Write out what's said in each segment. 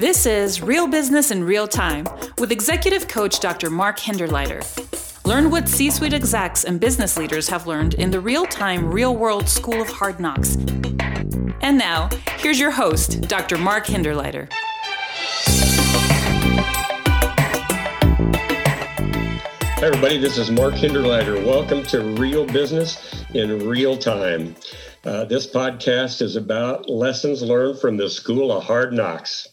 This is Real Business in Real Time with executive coach Dr. Mark Hinderleiter. Learn what C suite execs and business leaders have learned in the real time, real world school of hard knocks. And now, here's your host, Dr. Mark Hinderleiter. Hi, everybody. This is Mark Hinderleiter. Welcome to Real Business in Real Time. Uh, this podcast is about lessons learned from the School of Hard Knocks.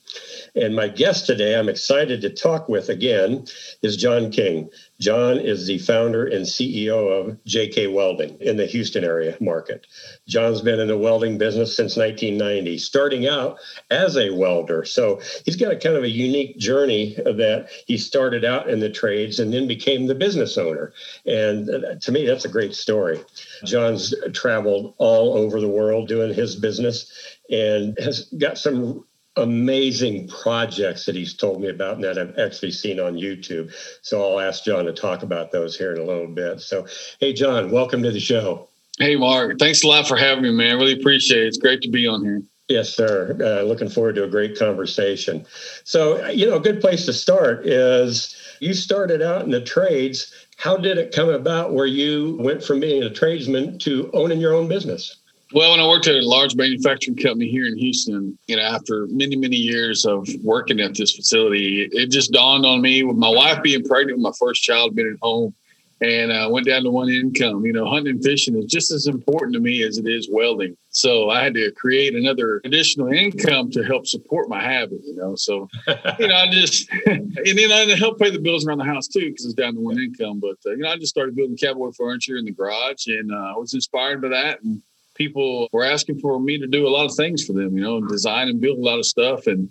And my guest today, I'm excited to talk with again, is John King. John is the founder and CEO of JK Welding in the Houston area market. John's been in the welding business since 1990, starting out as a welder. So he's got a kind of a unique journey that he started out in the trades and then became the business owner. And to me, that's a great story. John's traveled all over the world doing his business and has got some amazing projects that he's told me about and that I've actually seen on YouTube. So I'll ask John to talk about those here in a little bit. So, hey, John, welcome to the show. Hey, Mark. Thanks a lot for having me, man. Really appreciate it. It's great to be on here. Yes, sir. Uh, looking forward to a great conversation. So, you know, a good place to start is you started out in the trades. How did it come about where you went from being a tradesman to owning your own business? Well, when I worked at a large manufacturing company here in Houston, you know, after many, many years of working at this facility, it just dawned on me with my wife being pregnant with my first child, being at home, and I uh, went down to one income. You know, hunting and fishing is just as important to me as it is welding. So I had to create another additional income to help support my habit. You know, so you know, I just and then I help pay the bills around the house too because it's down to one income. But uh, you know, I just started building cowboy furniture in the garage, and uh, I was inspired by that and people were asking for me to do a lot of things for them, you know, design and build a lot of stuff. And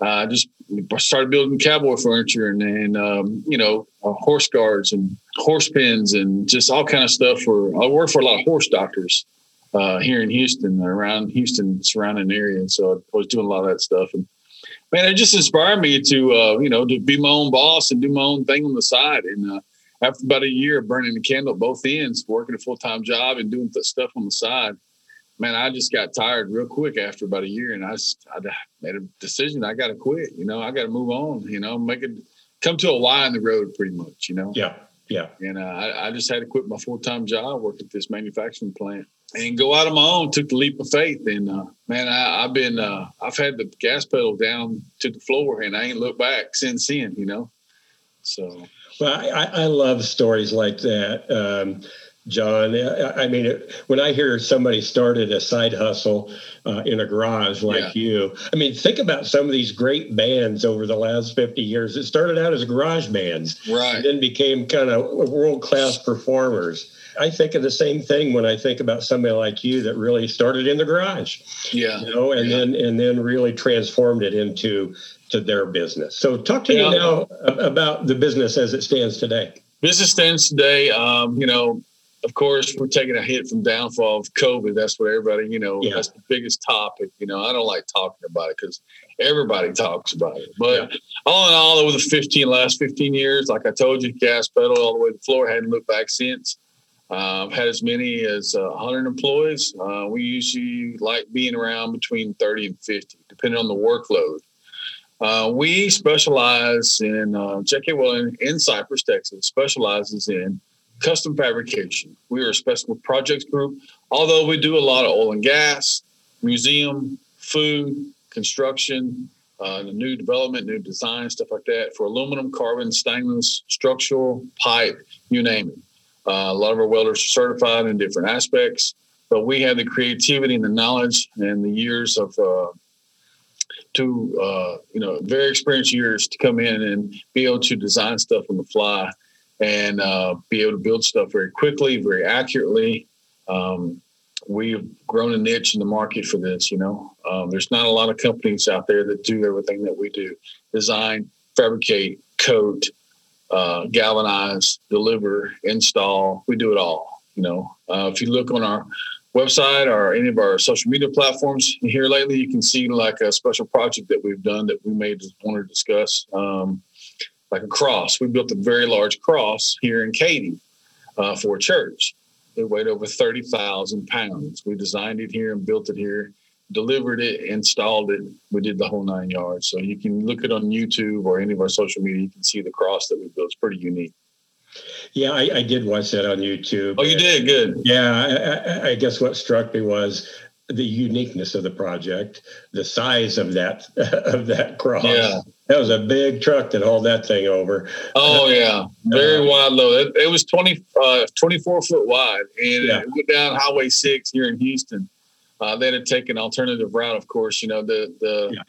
I uh, just started building cowboy furniture and, and um, you know, uh, horse guards and horse pens and just all kind of stuff for, I work for a lot of horse doctors uh, here in Houston, around Houston surrounding area. And so I was doing a lot of that stuff. And man, it just inspired me to, uh, you know, to be my own boss and do my own thing on the side. And, uh, after about a year of burning the candle at both ends, working a full time job and doing stuff on the side, man, I just got tired real quick after about a year, and I, just, I made a decision. I got to quit. You know, I got to move on. You know, make it come to a lie in the road, pretty much. You know. Yeah. Yeah. And uh, I, I just had to quit my full time job, work at this manufacturing plant, and go out on my own. Took the leap of faith, and uh, man, I, have been uh, I've had the gas pedal down to the floor, and I ain't looked back since then. You know. So well, I, I love stories like that. Um, John. I mean, when I hear somebody started a side hustle uh, in a garage like yeah. you, I mean, think about some of these great bands over the last 50 years. It started out as garage bands, right? And then became kind of world class performers. I think of the same thing when I think about somebody like you that really started in the garage, yeah, you know, and yeah. then and then really transformed it into to their business. So, talk to yeah. me now about the business as it stands today. Business stands today. Um, you know, of course, we're taking a hit from downfall of COVID. That's what everybody, you know, yeah. that's the biggest topic. You know, I don't like talking about it because everybody talks about it. But yeah. all in all, over the 15 last 15 years, like I told you, gas pedal all the way to the floor. Hadn't looked back since. Uh, had as many as uh, 100 employees. Uh, we usually like being around between 30 and 50, depending on the workload. Uh, we specialize in uh, JK Welding in Cypress, Texas. Specializes in custom fabrication. We are a special projects group. Although we do a lot of oil and gas, museum, food, construction, uh, new development, new design, stuff like that for aluminum, carbon, stainless, structural, pipe, you name it. Uh, a lot of our welders are certified in different aspects, but we have the creativity and the knowledge and the years of uh, to uh, you know very experienced years to come in and be able to design stuff on the fly and uh, be able to build stuff very quickly, very accurately. Um, we've grown a niche in the market for this. You know, um, there's not a lot of companies out there that do everything that we do: design, fabricate, coat, uh, galvanize, deliver, install. We do it all. You know, uh, if you look on our website or any of our social media platforms here lately, you can see like a special project that we've done that we may want to discuss. Um, like a cross. We built a very large cross here in Katy uh, for a church. It weighed over 30,000 pounds. We designed it here and built it here. Delivered it, installed it. We did the whole nine yards. So you can look it on YouTube or any of our social media. You can see the cross that we built. It's pretty unique. Yeah, I, I did watch that on YouTube. Oh, you did? Good. Yeah, I, I, guess what struck me was the uniqueness of the project, the size of that of that cross. Yeah. That was a big truck that hauled that thing over. Oh yeah, very uh, wide load. It, it, was 20, uh, 24 foot wide, and yeah. it went down Highway Six here in Houston. Uh, they had to take an alternative route, of course. You know the the yeah.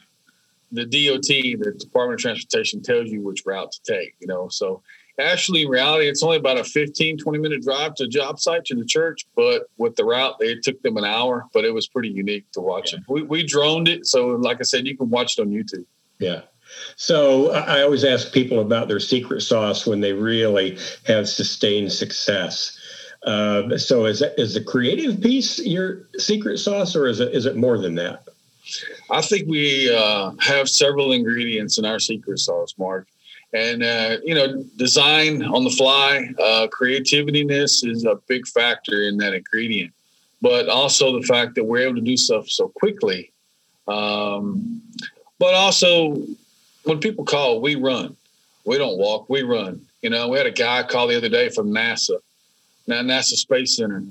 the DOT, the Department of Transportation, tells you which route to take. You know, so Actually, in reality, it's only about a 15, 20 minute drive to the job site to the church. But with the route, it took them an hour, but it was pretty unique to watch yeah. it. We, we droned it. So, like I said, you can watch it on YouTube. Yeah. So I always ask people about their secret sauce when they really have sustained success. Uh, so is that, is the creative piece your secret sauce, or is it is it more than that? I think we uh, have several ingredients in our secret sauce, Mark. And uh, you know design on the fly uh, creativiness is a big factor in that ingredient. But also the fact that we're able to do stuff so quickly um, but also when people call we run. We don't walk we run. You know we had a guy call the other day from nasa nasa space center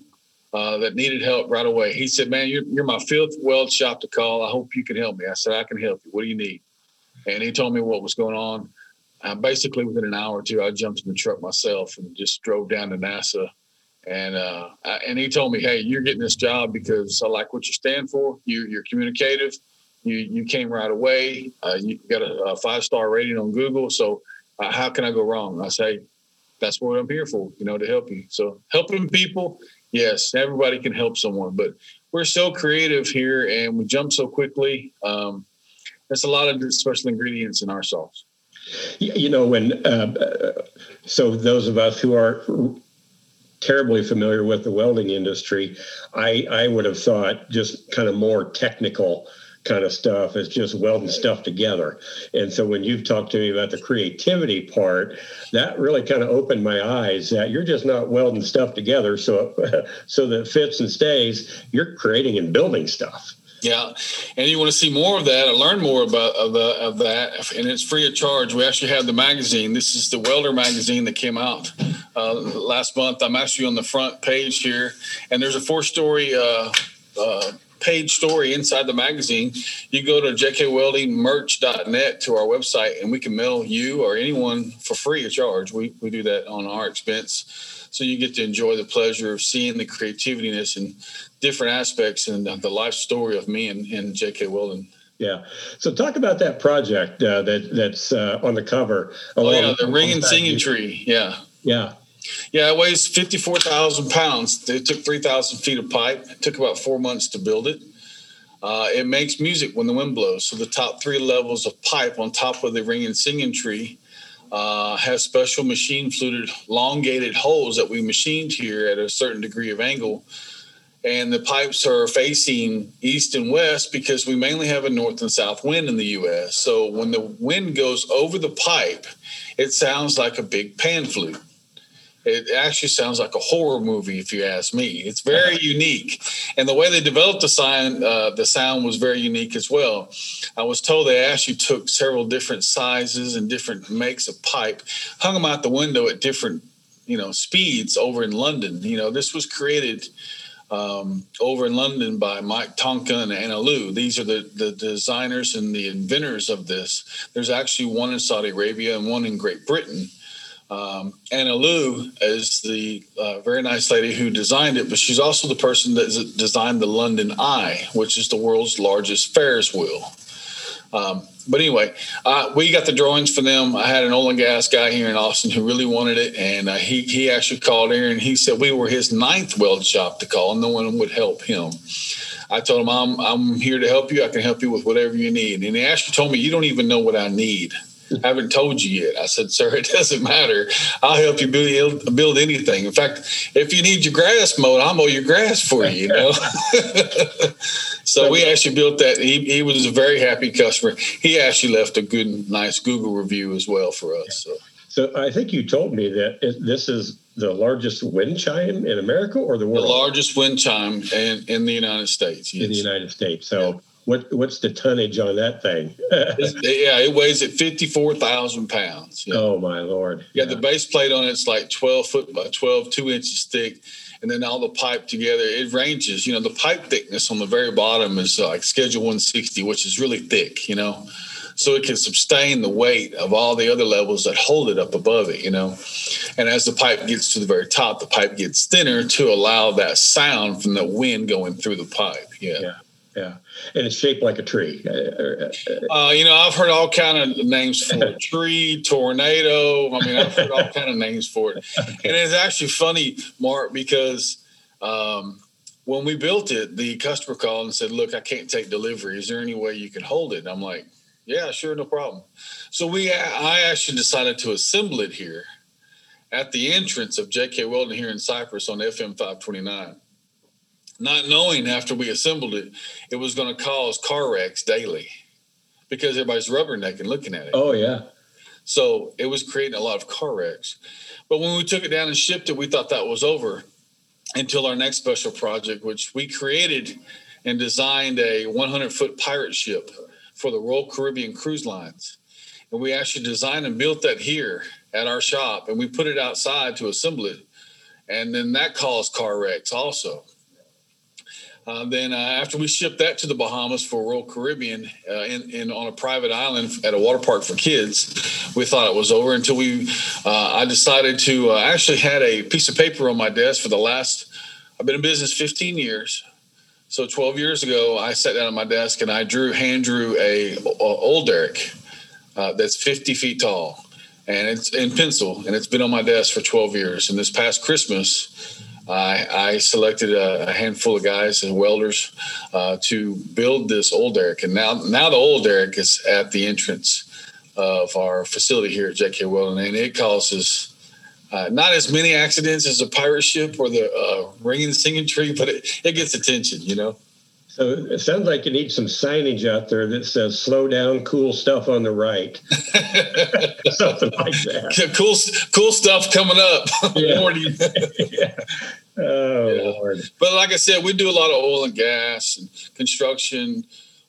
uh, that needed help right away he said man you're, you're my fifth weld shop to call i hope you can help me i said i can help you what do you need and he told me what was going on uh, basically within an hour or two, I jumped in the truck myself and just drove down to NASA. And uh, I, and he told me, "Hey, you're getting this job because I like what you stand for. You you're communicative. You you came right away. Uh, you got a, a five star rating on Google. So uh, how can I go wrong?" I say, "That's what I'm here for. You know, to help you. So helping people, yes, everybody can help someone, but we're so creative here and we jump so quickly. Um, there's a lot of special ingredients in our sauce." You know, when uh, so those of us who are terribly familiar with the welding industry, I I would have thought just kind of more technical kind of stuff is just welding stuff together. And so when you've talked to me about the creativity part, that really kind of opened my eyes that you're just not welding stuff together so so that it fits and stays. You're creating and building stuff. Yeah, and you want to see more of that or learn more about of, the, of that, and it's free of charge. We actually have the magazine. This is the Welder magazine that came out uh, last month. I'm actually on the front page here, and there's a four-story uh, uh, page story inside the magazine. You go to jkweldingmerch.net to our website, and we can mail you or anyone for free of charge. We we do that on our expense so you get to enjoy the pleasure of seeing the creativeness and different aspects and the life story of me and, and J.K. Welding. Yeah. So talk about that project uh, that that's uh, on the cover. Oh yeah, the ring and singing tree. Yeah. Yeah. Yeah, it weighs fifty four thousand pounds. It took three thousand feet of pipe. It took about four months to build it. Uh, it makes music when the wind blows. So the top three levels of pipe on top of the ring and singing tree uh, has special machine fluted elongated holes that we machined here at a certain degree of angle. And the pipes are facing east and west because we mainly have a north and south wind in the US. So when the wind goes over the pipe, it sounds like a big pan flute. It actually sounds like a horror movie, if you ask me. It's very unique, and the way they developed the sound, uh, the sound was very unique as well. I was told they actually took several different sizes and different makes of pipe, hung them out the window at different, you know, speeds over in London. You know, this was created um, over in London by Mike Tonkin and Anna Liu. These are the, the designers and the inventors of this. There's actually one in Saudi Arabia and one in Great Britain um, Anna Liu is the uh, very nice lady who designed it, but she's also the person that designed the London Eye, which is the world's largest Ferris wheel. Um, but anyway, uh, we got the drawings for them. I had an oil and gas guy here in Austin who really wanted it, and uh, he he actually called Aaron. He said we were his ninth weld shop to call, and no one would help him. I told him I'm I'm here to help you. I can help you with whatever you need. And he actually told me you don't even know what I need. I haven't told you yet. I said, sir, it doesn't matter. I'll help you build, build anything. In fact, if you need your grass mowed, I'll mow your grass for you, you know? so we actually built that. He, he was a very happy customer. He actually left a good, nice Google review as well for us. So. So I think you told me that this is the largest wind chime in America or the world? The largest wind chime in, in the United States. Yes. In the United States. So. What what's the tonnage on that thing? yeah, it weighs at fifty four thousand pounds. Yeah. Oh my lord! Yeah, the base plate on it's like twelve foot by 12, two inches thick, and then all the pipe together. It ranges. You know, the pipe thickness on the very bottom is like Schedule one sixty, which is really thick. You know so it can sustain the weight of all the other levels that hold it up above it, you know. And as the pipe gets to the very top, the pipe gets thinner to allow that sound from the wind going through the pipe. Yeah. Yeah. Yeah. And it's shaped like a tree. Uh, you know, I've heard all kind of names for it. Tree, tornado. I mean, I've heard all kind of names for it. And it's actually funny, Mark, because um, when we built it, the customer called and said, "Look, I can't take delivery. Is there any way you can hold it?" And I'm like, yeah, sure, no problem. So we, I actually decided to assemble it here at the entrance of J.K. Welding here in Cypress on FM 529. Not knowing after we assembled it, it was going to cause car wrecks daily because everybody's rubbernecking looking at it. Oh, yeah. So it was creating a lot of car wrecks. But when we took it down and shipped it, we thought that was over until our next special project, which we created and designed a 100 foot pirate ship for the Royal Caribbean Cruise Lines. And we actually designed and built that here at our shop, and we put it outside to assemble it. And then that caused car wrecks also. Uh, then uh, after we shipped that to the Bahamas for Royal Caribbean uh, in, in, on a private island at a water park for kids, we thought it was over until we. Uh, I decided to uh, actually had a piece of paper on my desk for the last. I've been in business 15 years. So 12 years ago, I sat down at my desk and I drew, hand drew a, a old uh, that's 50 feet tall, and it's in pencil, and it's been on my desk for 12 years. And this past Christmas, I, I selected a, a, handful of guys and welders uh, to build this old derrick, and now now the old derrick is at the entrance of our facility here at JK Welding, and it causes uh, not as many accidents as a pirate ship or the uh, ringing singing tree, but it, it gets attention, you know. So it sounds like you need some signage out there that says "slow down, cool stuff on the right," something like that. Cool, cool stuff coming up. Yeah. yeah. Oh yeah. Lord! But like I said, we do a lot of oil and gas and construction.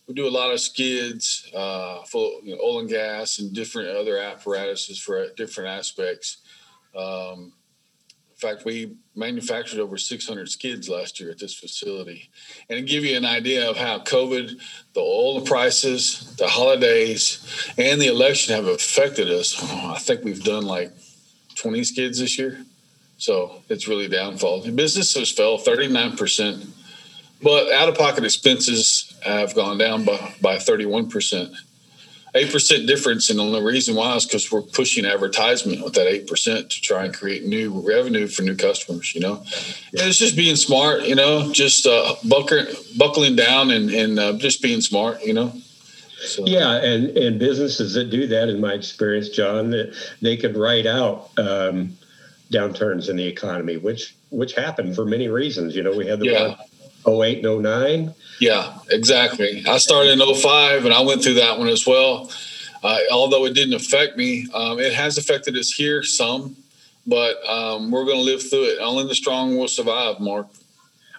We do a lot of skids, uh, full you know, oil and gas, and different other apparatuses for different aspects. Um, fact, we manufactured over 600 skids last year at this facility. And to give you an idea of how COVID, the oil prices, the holidays, and the election have affected us, I think we've done like 20 skids this year. So it's really downfall. The business has fell 39%, but out of pocket expenses have gone down by, by 31% eight percent difference, and the only reason why is because we're pushing advertisement with that eight percent to try and create new revenue for new customers. You know, yeah. it's just being smart. You know, just uh, buckling buckling down and and uh, just being smart. You know. So. Yeah, and and businesses that do that, in my experience, John, that they could write out um, downturns in the economy, which which happened for many reasons. You know, we had the yeah. 08 and 09 yeah, exactly. I started in 05 and I went through that one as well. Uh, although it didn't affect me, um, it has affected us here some, but um, we're going to live through it. Only the strong will survive, Mark.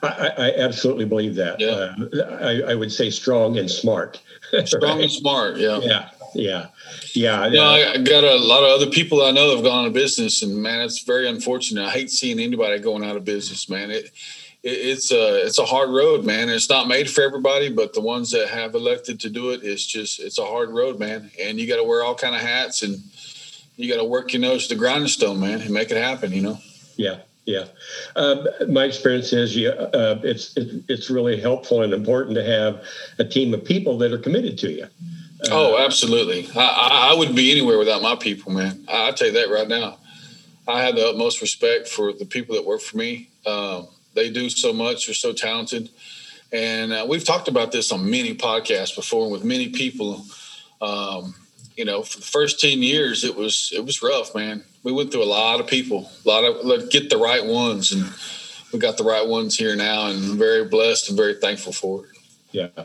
I, I absolutely believe that. Yeah. Uh, I, I, would say strong and smart. strong and smart, yeah. Yeah, yeah. Yeah, you know, I got a lot of other people I know that have gone out of business, and man, it's very unfortunate. I hate seeing anybody going out of business, man. It it's a it's a hard road, man. It's not made for everybody, but the ones that have elected to do it, it's just it's a hard road, man. And you got to wear all kind of hats, and you got to work your nose to the grinding stone, man, and make it happen. You know. Yeah, yeah. Um, my experience is, you, uh, it's it's really helpful and important to have a team of people that are committed to you. Uh, oh, absolutely. I, I wouldn't be anywhere without my people, man. I, will tell you that right now. I have the utmost respect for the people that work for me. Um, they do so much. They're so talented. And uh, we've talked about this on many podcasts before with many people. Um, you know, for the first 10 years, it was, it was rough, man. We went through a lot of people, a lot of, get the right ones. And we got the right ones here now and I'm very blessed and very thankful for it. Yeah,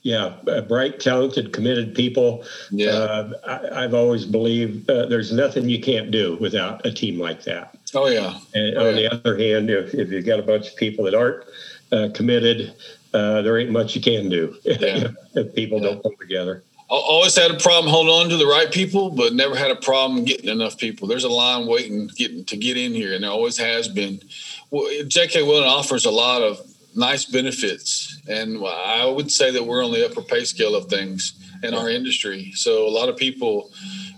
yeah, uh, bright, talented, committed people. Yeah, uh, I, have always believed uh, there's nothing you can't do without a team like that. Oh yeah. And oh, on yeah. the other hand, if, if you've got a bunch of people that aren't uh, committed, uh, there ain't much you can do yeah. if people yeah. don't come together. I always had a problem holding on to the right people, but never had a problem getting enough people. There's a line waiting getting to get in here, and there always has been. Well, J.K. Welding offers a lot of nice benefits, and I would say that we're on the upper pay scale of things in our industry. So a lot of people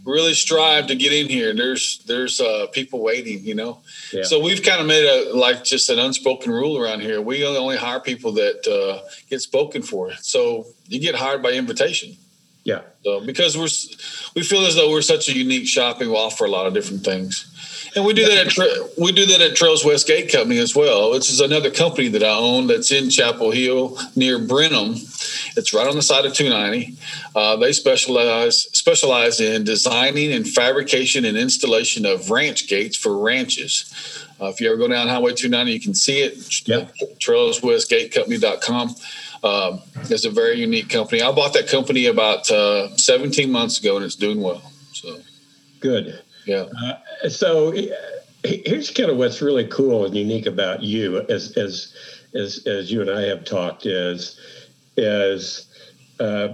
really strive to get in here. There's there's uh, people waiting, you know. Yeah. So we've kind of made a like just an unspoken rule around here. We only hire people that uh, get spoken for. So you get hired by invitation. Yeah. So because we're we feel as though we're such a unique shop and we offer a lot of different things. And we do that at we do that at Trails West Gate Company as well, which is another company that I own that's in Chappell Hill near Brenham. It's right on the side of 290. Uh, they specialize specialize in designing and fabrication and installation of ranch gates for ranches. Uh, if you ever go down Highway 290, you can see it. Yep. TrailsWestGateCompany.com. Um, it's a very unique company. I bought that company about uh, 17 months ago, and it's doing well. So good. Yeah. Uh, so here's kind of what's really cool and unique about you, as as as as you and I have talked, is is uh,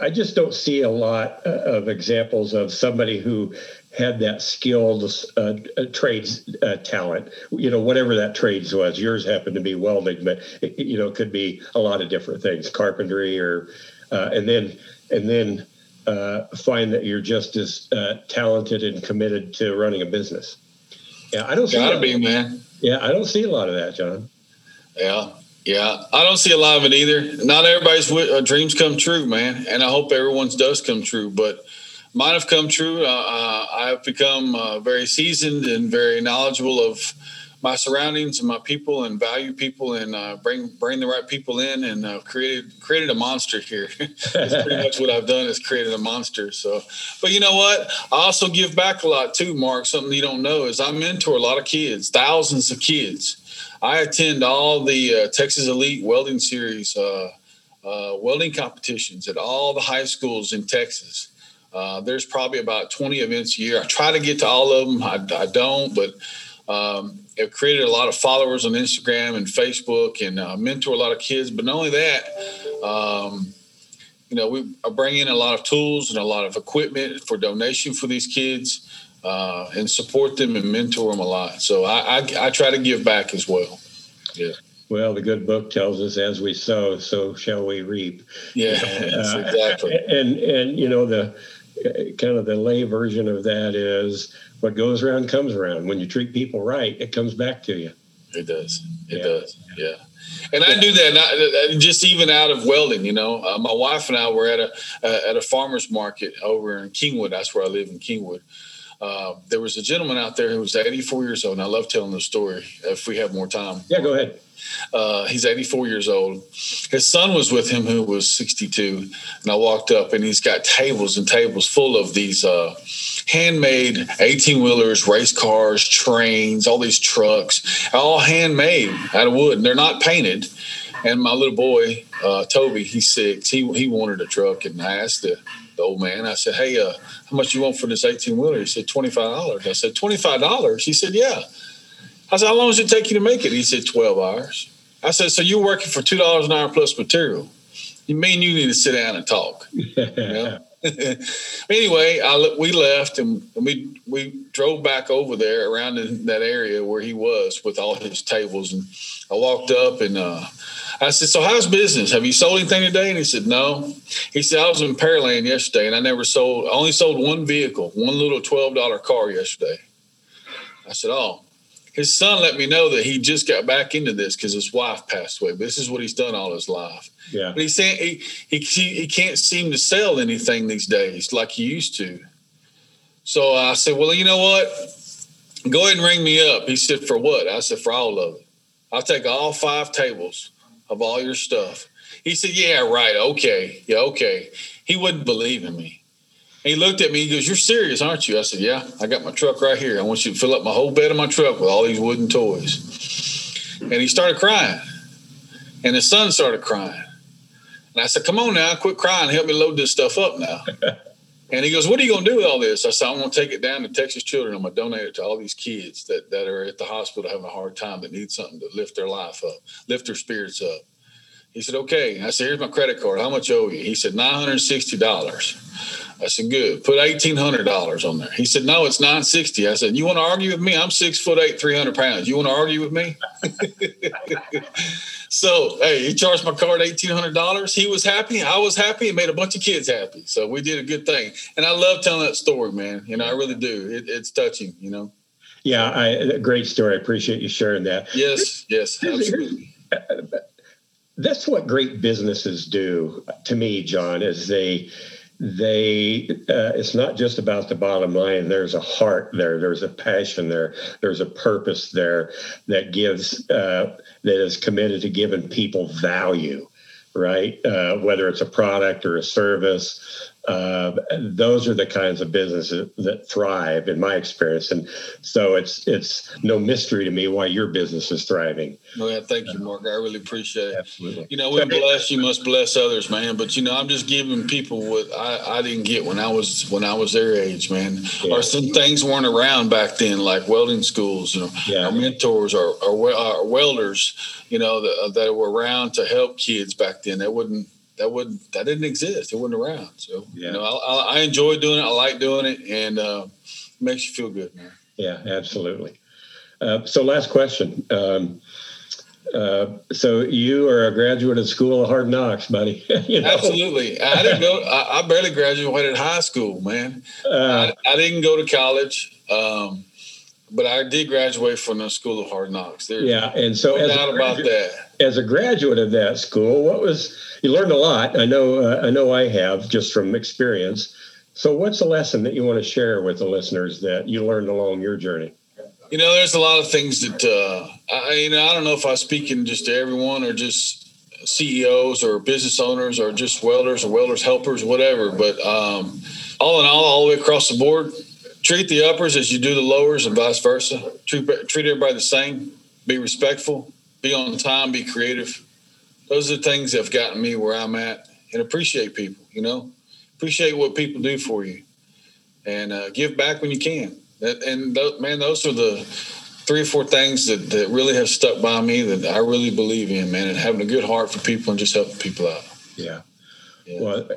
I just don't see a lot uh, of examples of somebody who had that skilled uh, uh, trades uh, talent, you know, whatever that trades was. Yours happened to be welding, but it, you know, it could be a lot of different things, carpentry, or uh, and then and then uh, find that you're just as uh, talented and committed to running a business. Yeah, I don't. Gotta be, man. Yeah, I don't see a lot of that, John. Yeah, yeah, I don't see a lot of it either. Not everybody's dreams come true, man, and I hope everyone's does come true, but mine have come true. Uh, uh, I've become uh, very seasoned and very knowledgeable of my surroundings and my people, and value people, and uh, bring bring the right people in, and uh, created created a monster here. That's pretty much what I've done is created a monster. So, but you know what? I also give back a lot too, Mark. Something you don't know is I mentor a lot of kids, thousands of kids. I attend all the uh, Texas Elite Welding Series welding competitions at all the high schools in Texas. Uh, there's probably about 20 events a year. I try to get to all of them. I, I don't, but um, I've created a lot of followers on Instagram and Facebook and uh, mentor a lot of kids. But not only that, um, you know, we I bring in a lot of tools and a lot of equipment for donation for these kids uh, and support them and mentor them a lot. So I, I, I try to give back as well. Yeah. Well, the good book tells us, "As we sow, so shall we reap." Yeah, uh, exactly. And and you know the kind of the lay version of that is what goes around comes around. When you treat people right, it comes back to you. It does. It yeah. does. Yeah. And I do that not, uh, just even out of welding. You know, uh, my wife and I were at a uh, at a farmers market over in Kingwood. That's where I live in Kingwood. Uh, there was a gentleman out there who was 84 years old, and I love telling the story. If we have more time, yeah, go ahead. Uh, he's 84 years old. His son was with him, who was 62. And I walked up, and he's got tables and tables full of these uh, handmade 18 wheelers, race cars, trains, all these trucks, all handmade out of wood. And they're not painted. And my little boy, uh, Toby, he's six. He he wanted a truck, and I asked the, the old man. I said, "Hey, uh, how much you want for this 18 wheeler?" He said, 25 dollars." I said, 25 dollars." He said, "Yeah." I said, How long does it take you to make it? He said, 12 hours. I said, So you're working for $2 an hour plus material. You mean you need to sit down and talk? anyway, I, we left and we we drove back over there around in that area where he was with all his tables. And I walked up and uh, I said, So how's business? Have you sold anything today? And he said, No. He said, I was in Pearland yesterday and I never sold, I only sold one vehicle, one little $12 car yesterday. I said, Oh, his son let me know that he just got back into this because his wife passed away. But this is what he's done all his life. Yeah. But he's saying he, he he can't seem to sell anything these days like he used to. So I said, well, you know what? Go ahead and ring me up. He said, for what? I said, for all of it. I'll take all five tables of all your stuff. He said, yeah, right. Okay. Yeah, okay. He wouldn't believe in me he looked at me. He goes, "You're serious, aren't you?" I said, "Yeah. I got my truck right here. I want you to fill up my whole bed of my truck with all these wooden toys." And he started crying, and his son started crying. And I said, come on now, quit crying. Help me load this stuff up now. and he goes, what are you going to do with all this? I said, I'm going to take it down to Texas Children. I'm going to donate it to all these kids that, that are at the hospital having a hard time that need something to lift their life up, lift their spirits up. He said, okay. I said, here's my credit card. How much owe you? He said, $960. I said, good. Put eighteen hundred dollars on there. He said, no, it's nine sixty. I said, you want to argue with me? I'm six foot eight, three hundred pounds. You want to argue with me? so hey, he charged my card eighteen hundred dollars. He was happy. I was happy. and made a bunch of kids happy. So we did a good thing. And I love telling that story, man. You know, I really do. It, it's touching. You know. Yeah, I, great story. I appreciate you sharing that. Yes, yes, absolutely. That's what great businesses do to me, John. Is they they uh, it's not just about the bottom line. There's a heart there. There's a passion there. There's a purpose there that gives uh, that is committed to giving people value right? Uh, whether it's a product or a service uh, those are the kinds of businesses that thrive in my experience. And so it's it's no mystery to me why your business is thriving. Well yeah, thank you mark. I really appreciate it. Absolutely. You know we bless you must bless others man. But you know i'm just giving people what i, I didn't get when i was when i was their age man. Yeah. or some things weren't around back then like welding schools know. Yeah. our mentors or, or, or welders you know that, that were around to help kids back then. That wouldn't that would that didn't exist. It wasn't around. So yeah. you know, I, I, enjoy doing it. I like doing it, and uh, it makes you feel good, man. Yeah, absolutely. Uh, so last question. Um, uh, so you are a graduate of School of Hard Knocks, buddy. you know? Absolutely. I didn't go. I, I, barely graduated high school, man. Uh, I, I, didn't go to college. Um, but I did graduate from the School of Hard Knocks. There's yeah, and so no doubt about that. As a graduate of that school, what was you learned a lot. I know. Uh, I know. I have just from experience. So, what's a lesson that you want to share with the listeners that you learned along your journey? You know, there's a lot of things that uh, I, you know. I don't know if I'm speaking just to everyone or just CEOs or business owners or just welders or welders helpers, whatever. But um, all in all, all the way across the board, treat the uppers as you do the lowers and vice versa. Treat, treat everybody the same. Be respectful. Be on time. Be creative those are the things that have gotten me where I'm at and appreciate people, you know, appreciate what people do for you and uh, give back when you can. That, and th- man, those are the three or four things that, that really have stuck by me that I really believe in, man, and having a good heart for people and just helping people out. Yeah. Yeah. Well,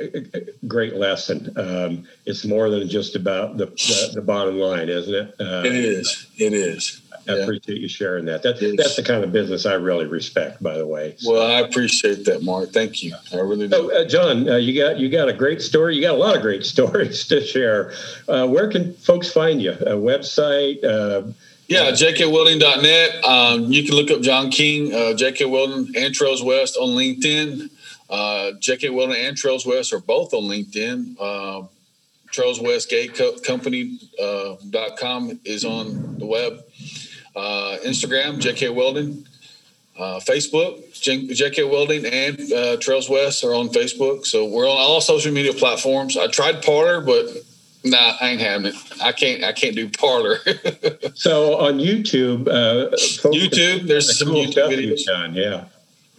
great lesson. Um, it's more than just about the, the, the bottom line, isn't it? Uh, it is. It is. I yeah. appreciate you sharing that. That that's the kind of business I really respect, by the way. So. Well, I appreciate that, Mark. Thank you. I really do. So, uh, John, uh, you got you got a great story. You got a lot of great stories to share. Uh, where can folks find you? A website? Uh, yeah, jkwelding.net. Um, you can look up John King, uh, JK Welding, and Trails West on LinkedIn. Uh, JK Welding and Trails West are both on LinkedIn. Uh, Trails West Gate Co- Company.com uh, is on the web. Uh, Instagram, JK Welding. Uh, Facebook, J- JK Welding and uh, Trails West are on Facebook. So we're on all social media platforms. I tried Parler, but nah, I ain't having it. I can't. I can't do Parler. so on YouTube, uh, YouTube, there's some cool YouTube videos. Done, yeah.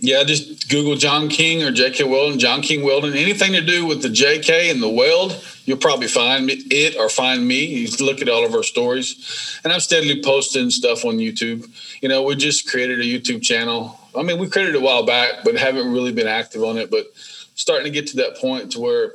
Yeah, just Google John King or JK Welding, John King Welding. Anything to do with the JK and the weld, you'll probably find it or find me. You look at all of our stories. And I'm steadily posting stuff on YouTube. You know, we just created a YouTube channel. I mean, we created it a while back, but haven't really been active on it. But starting to get to that point to where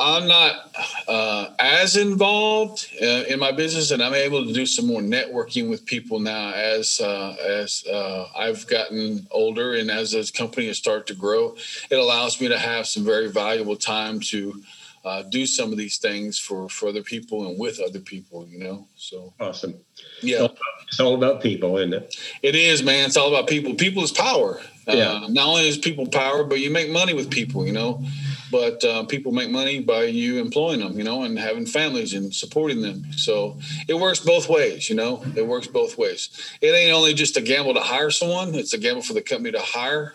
I'm not uh, as involved uh, in my business, and I'm able to do some more networking with people now as uh, as uh, I've gotten older and as this company has started to grow. It allows me to have some very valuable time to uh, do some of these things for for other people and with other people. You know, so awesome. Yeah, it's all about people, isn't it? It is, man. It's all about people. People is power. Yeah. Uh, not only is people power, but you make money with people. You know but uh, people make money by you employing them, you know, and having families and supporting them. So it works both ways, you know. It works both ways. It ain't only just a gamble to hire someone; it's a gamble for the company to hire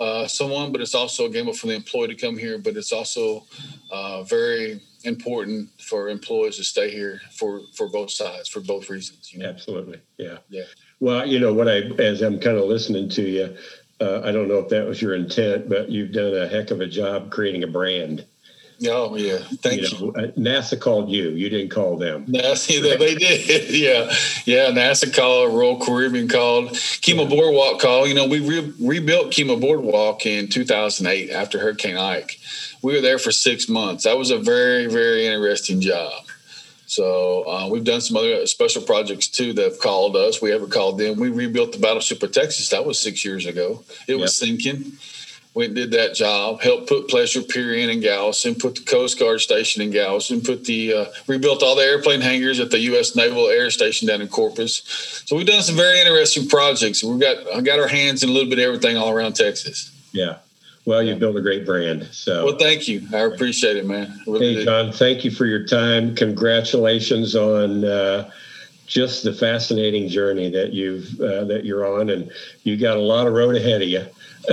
uh, someone, but it's also a gamble for the employee to come here. But it's also uh, very important for employees to stay here for for both sides for both reasons. You know? Absolutely, yeah, yeah. Well, you know what I as I'm kind of listening to you uh, I don't know if that was your intent, but you've done a heck of a job creating a brand. Oh yeah, thank you. you. Know, uh, NASA called you. You didn't call them. NASA, they did. yeah, yeah. NASA called. Royal Caribbean called. Kemah Boardwalk called. You know, we re- rebuilt Kemah Boardwalk in 2008 after Hurricane Ike. We were there for six months. That was a very, very interesting job. So uh, we've done some other special projects too that have called us. We haven't called them. We rebuilt the battleship of Texas. That was six years ago. It yep. was sinking We did that job, helped put Pleasure Pier in in Galveston, put the Coast Guard station in Galveston, put the uh, rebuilt all the airplane hangars at the U.S. Naval Air Station down in Corpus. So we've done some very interesting projects. We've got I got our hands in a little bit of everything all around Texas. Yeah. Well, you built a great brand. So well, thank you. I appreciate it, man. Really hey, John, thank you for your time. Congratulations on. Uh, just the fascinating journey that you've uh, that you're on, and you got a lot of road ahead of you.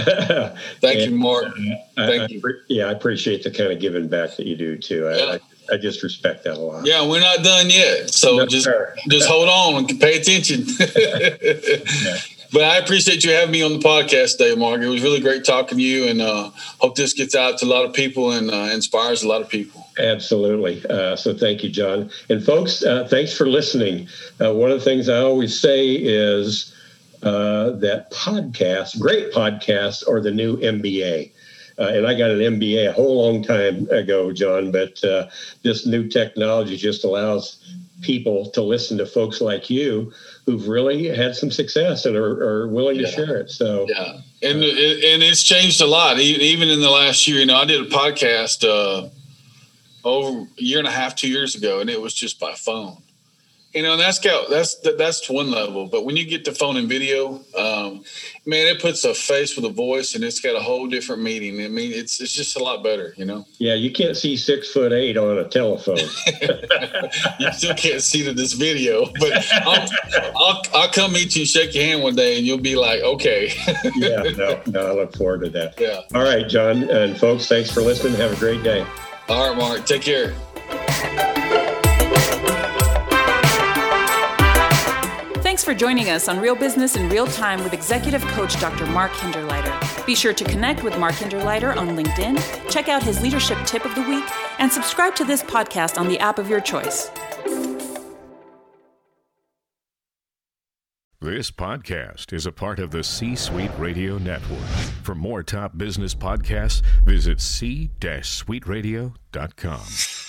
Thank and, you, Mark. Uh, Thank I, you. I, yeah, I appreciate the kind of giving back that you do too. I, yeah. I, just respect that a lot. Yeah, we're not done yet, so no, just just hold on and pay attention. yeah. But I appreciate you having me on the podcast today, Mark. It was really great talking to you, and uh, hope this gets out to a lot of people and uh, inspires a lot of people. Absolutely. Uh, so thank you, John. And folks, uh, thanks for listening. Uh, one of the things I always say is uh, that podcasts, great podcasts, are the new MBA. Uh, and I got an MBA a whole long time ago, John, but uh, this new technology just allows people to listen to folks like you who've really had some success and are, are willing yeah. to share it. So, yeah. And, uh, and it's changed a lot. Even in the last year, you know, I did a podcast uh, over a year and a half, two years ago, and it was just by phone you know, and that's got that's that's one level. But when you get to phone and video, um, man, it puts a face with a voice, and it's got a whole different meaning. I mean, it's it's just a lot better, you know. Yeah, you can't see six foot eight on a telephone. you still can't see to this video, but I'll, I'll, I'll come meet you, shake your hand one day, and you'll be like, okay. yeah, no, no, I look forward to that. Yeah. All right, John and folks, thanks for listening. Have a great day. All right, Mark. Take care. Thanks for joining us on Real Business in Real Time with Executive Coach Dr. Mark Hinderleiter. Be sure to connect with Mark Hinderleiter on LinkedIn, check out his leadership tip of the week, and subscribe to this podcast on the app of your choice. This podcast is a part of the C Suite Radio Network. For more top business podcasts, visit c-suiteradio.com.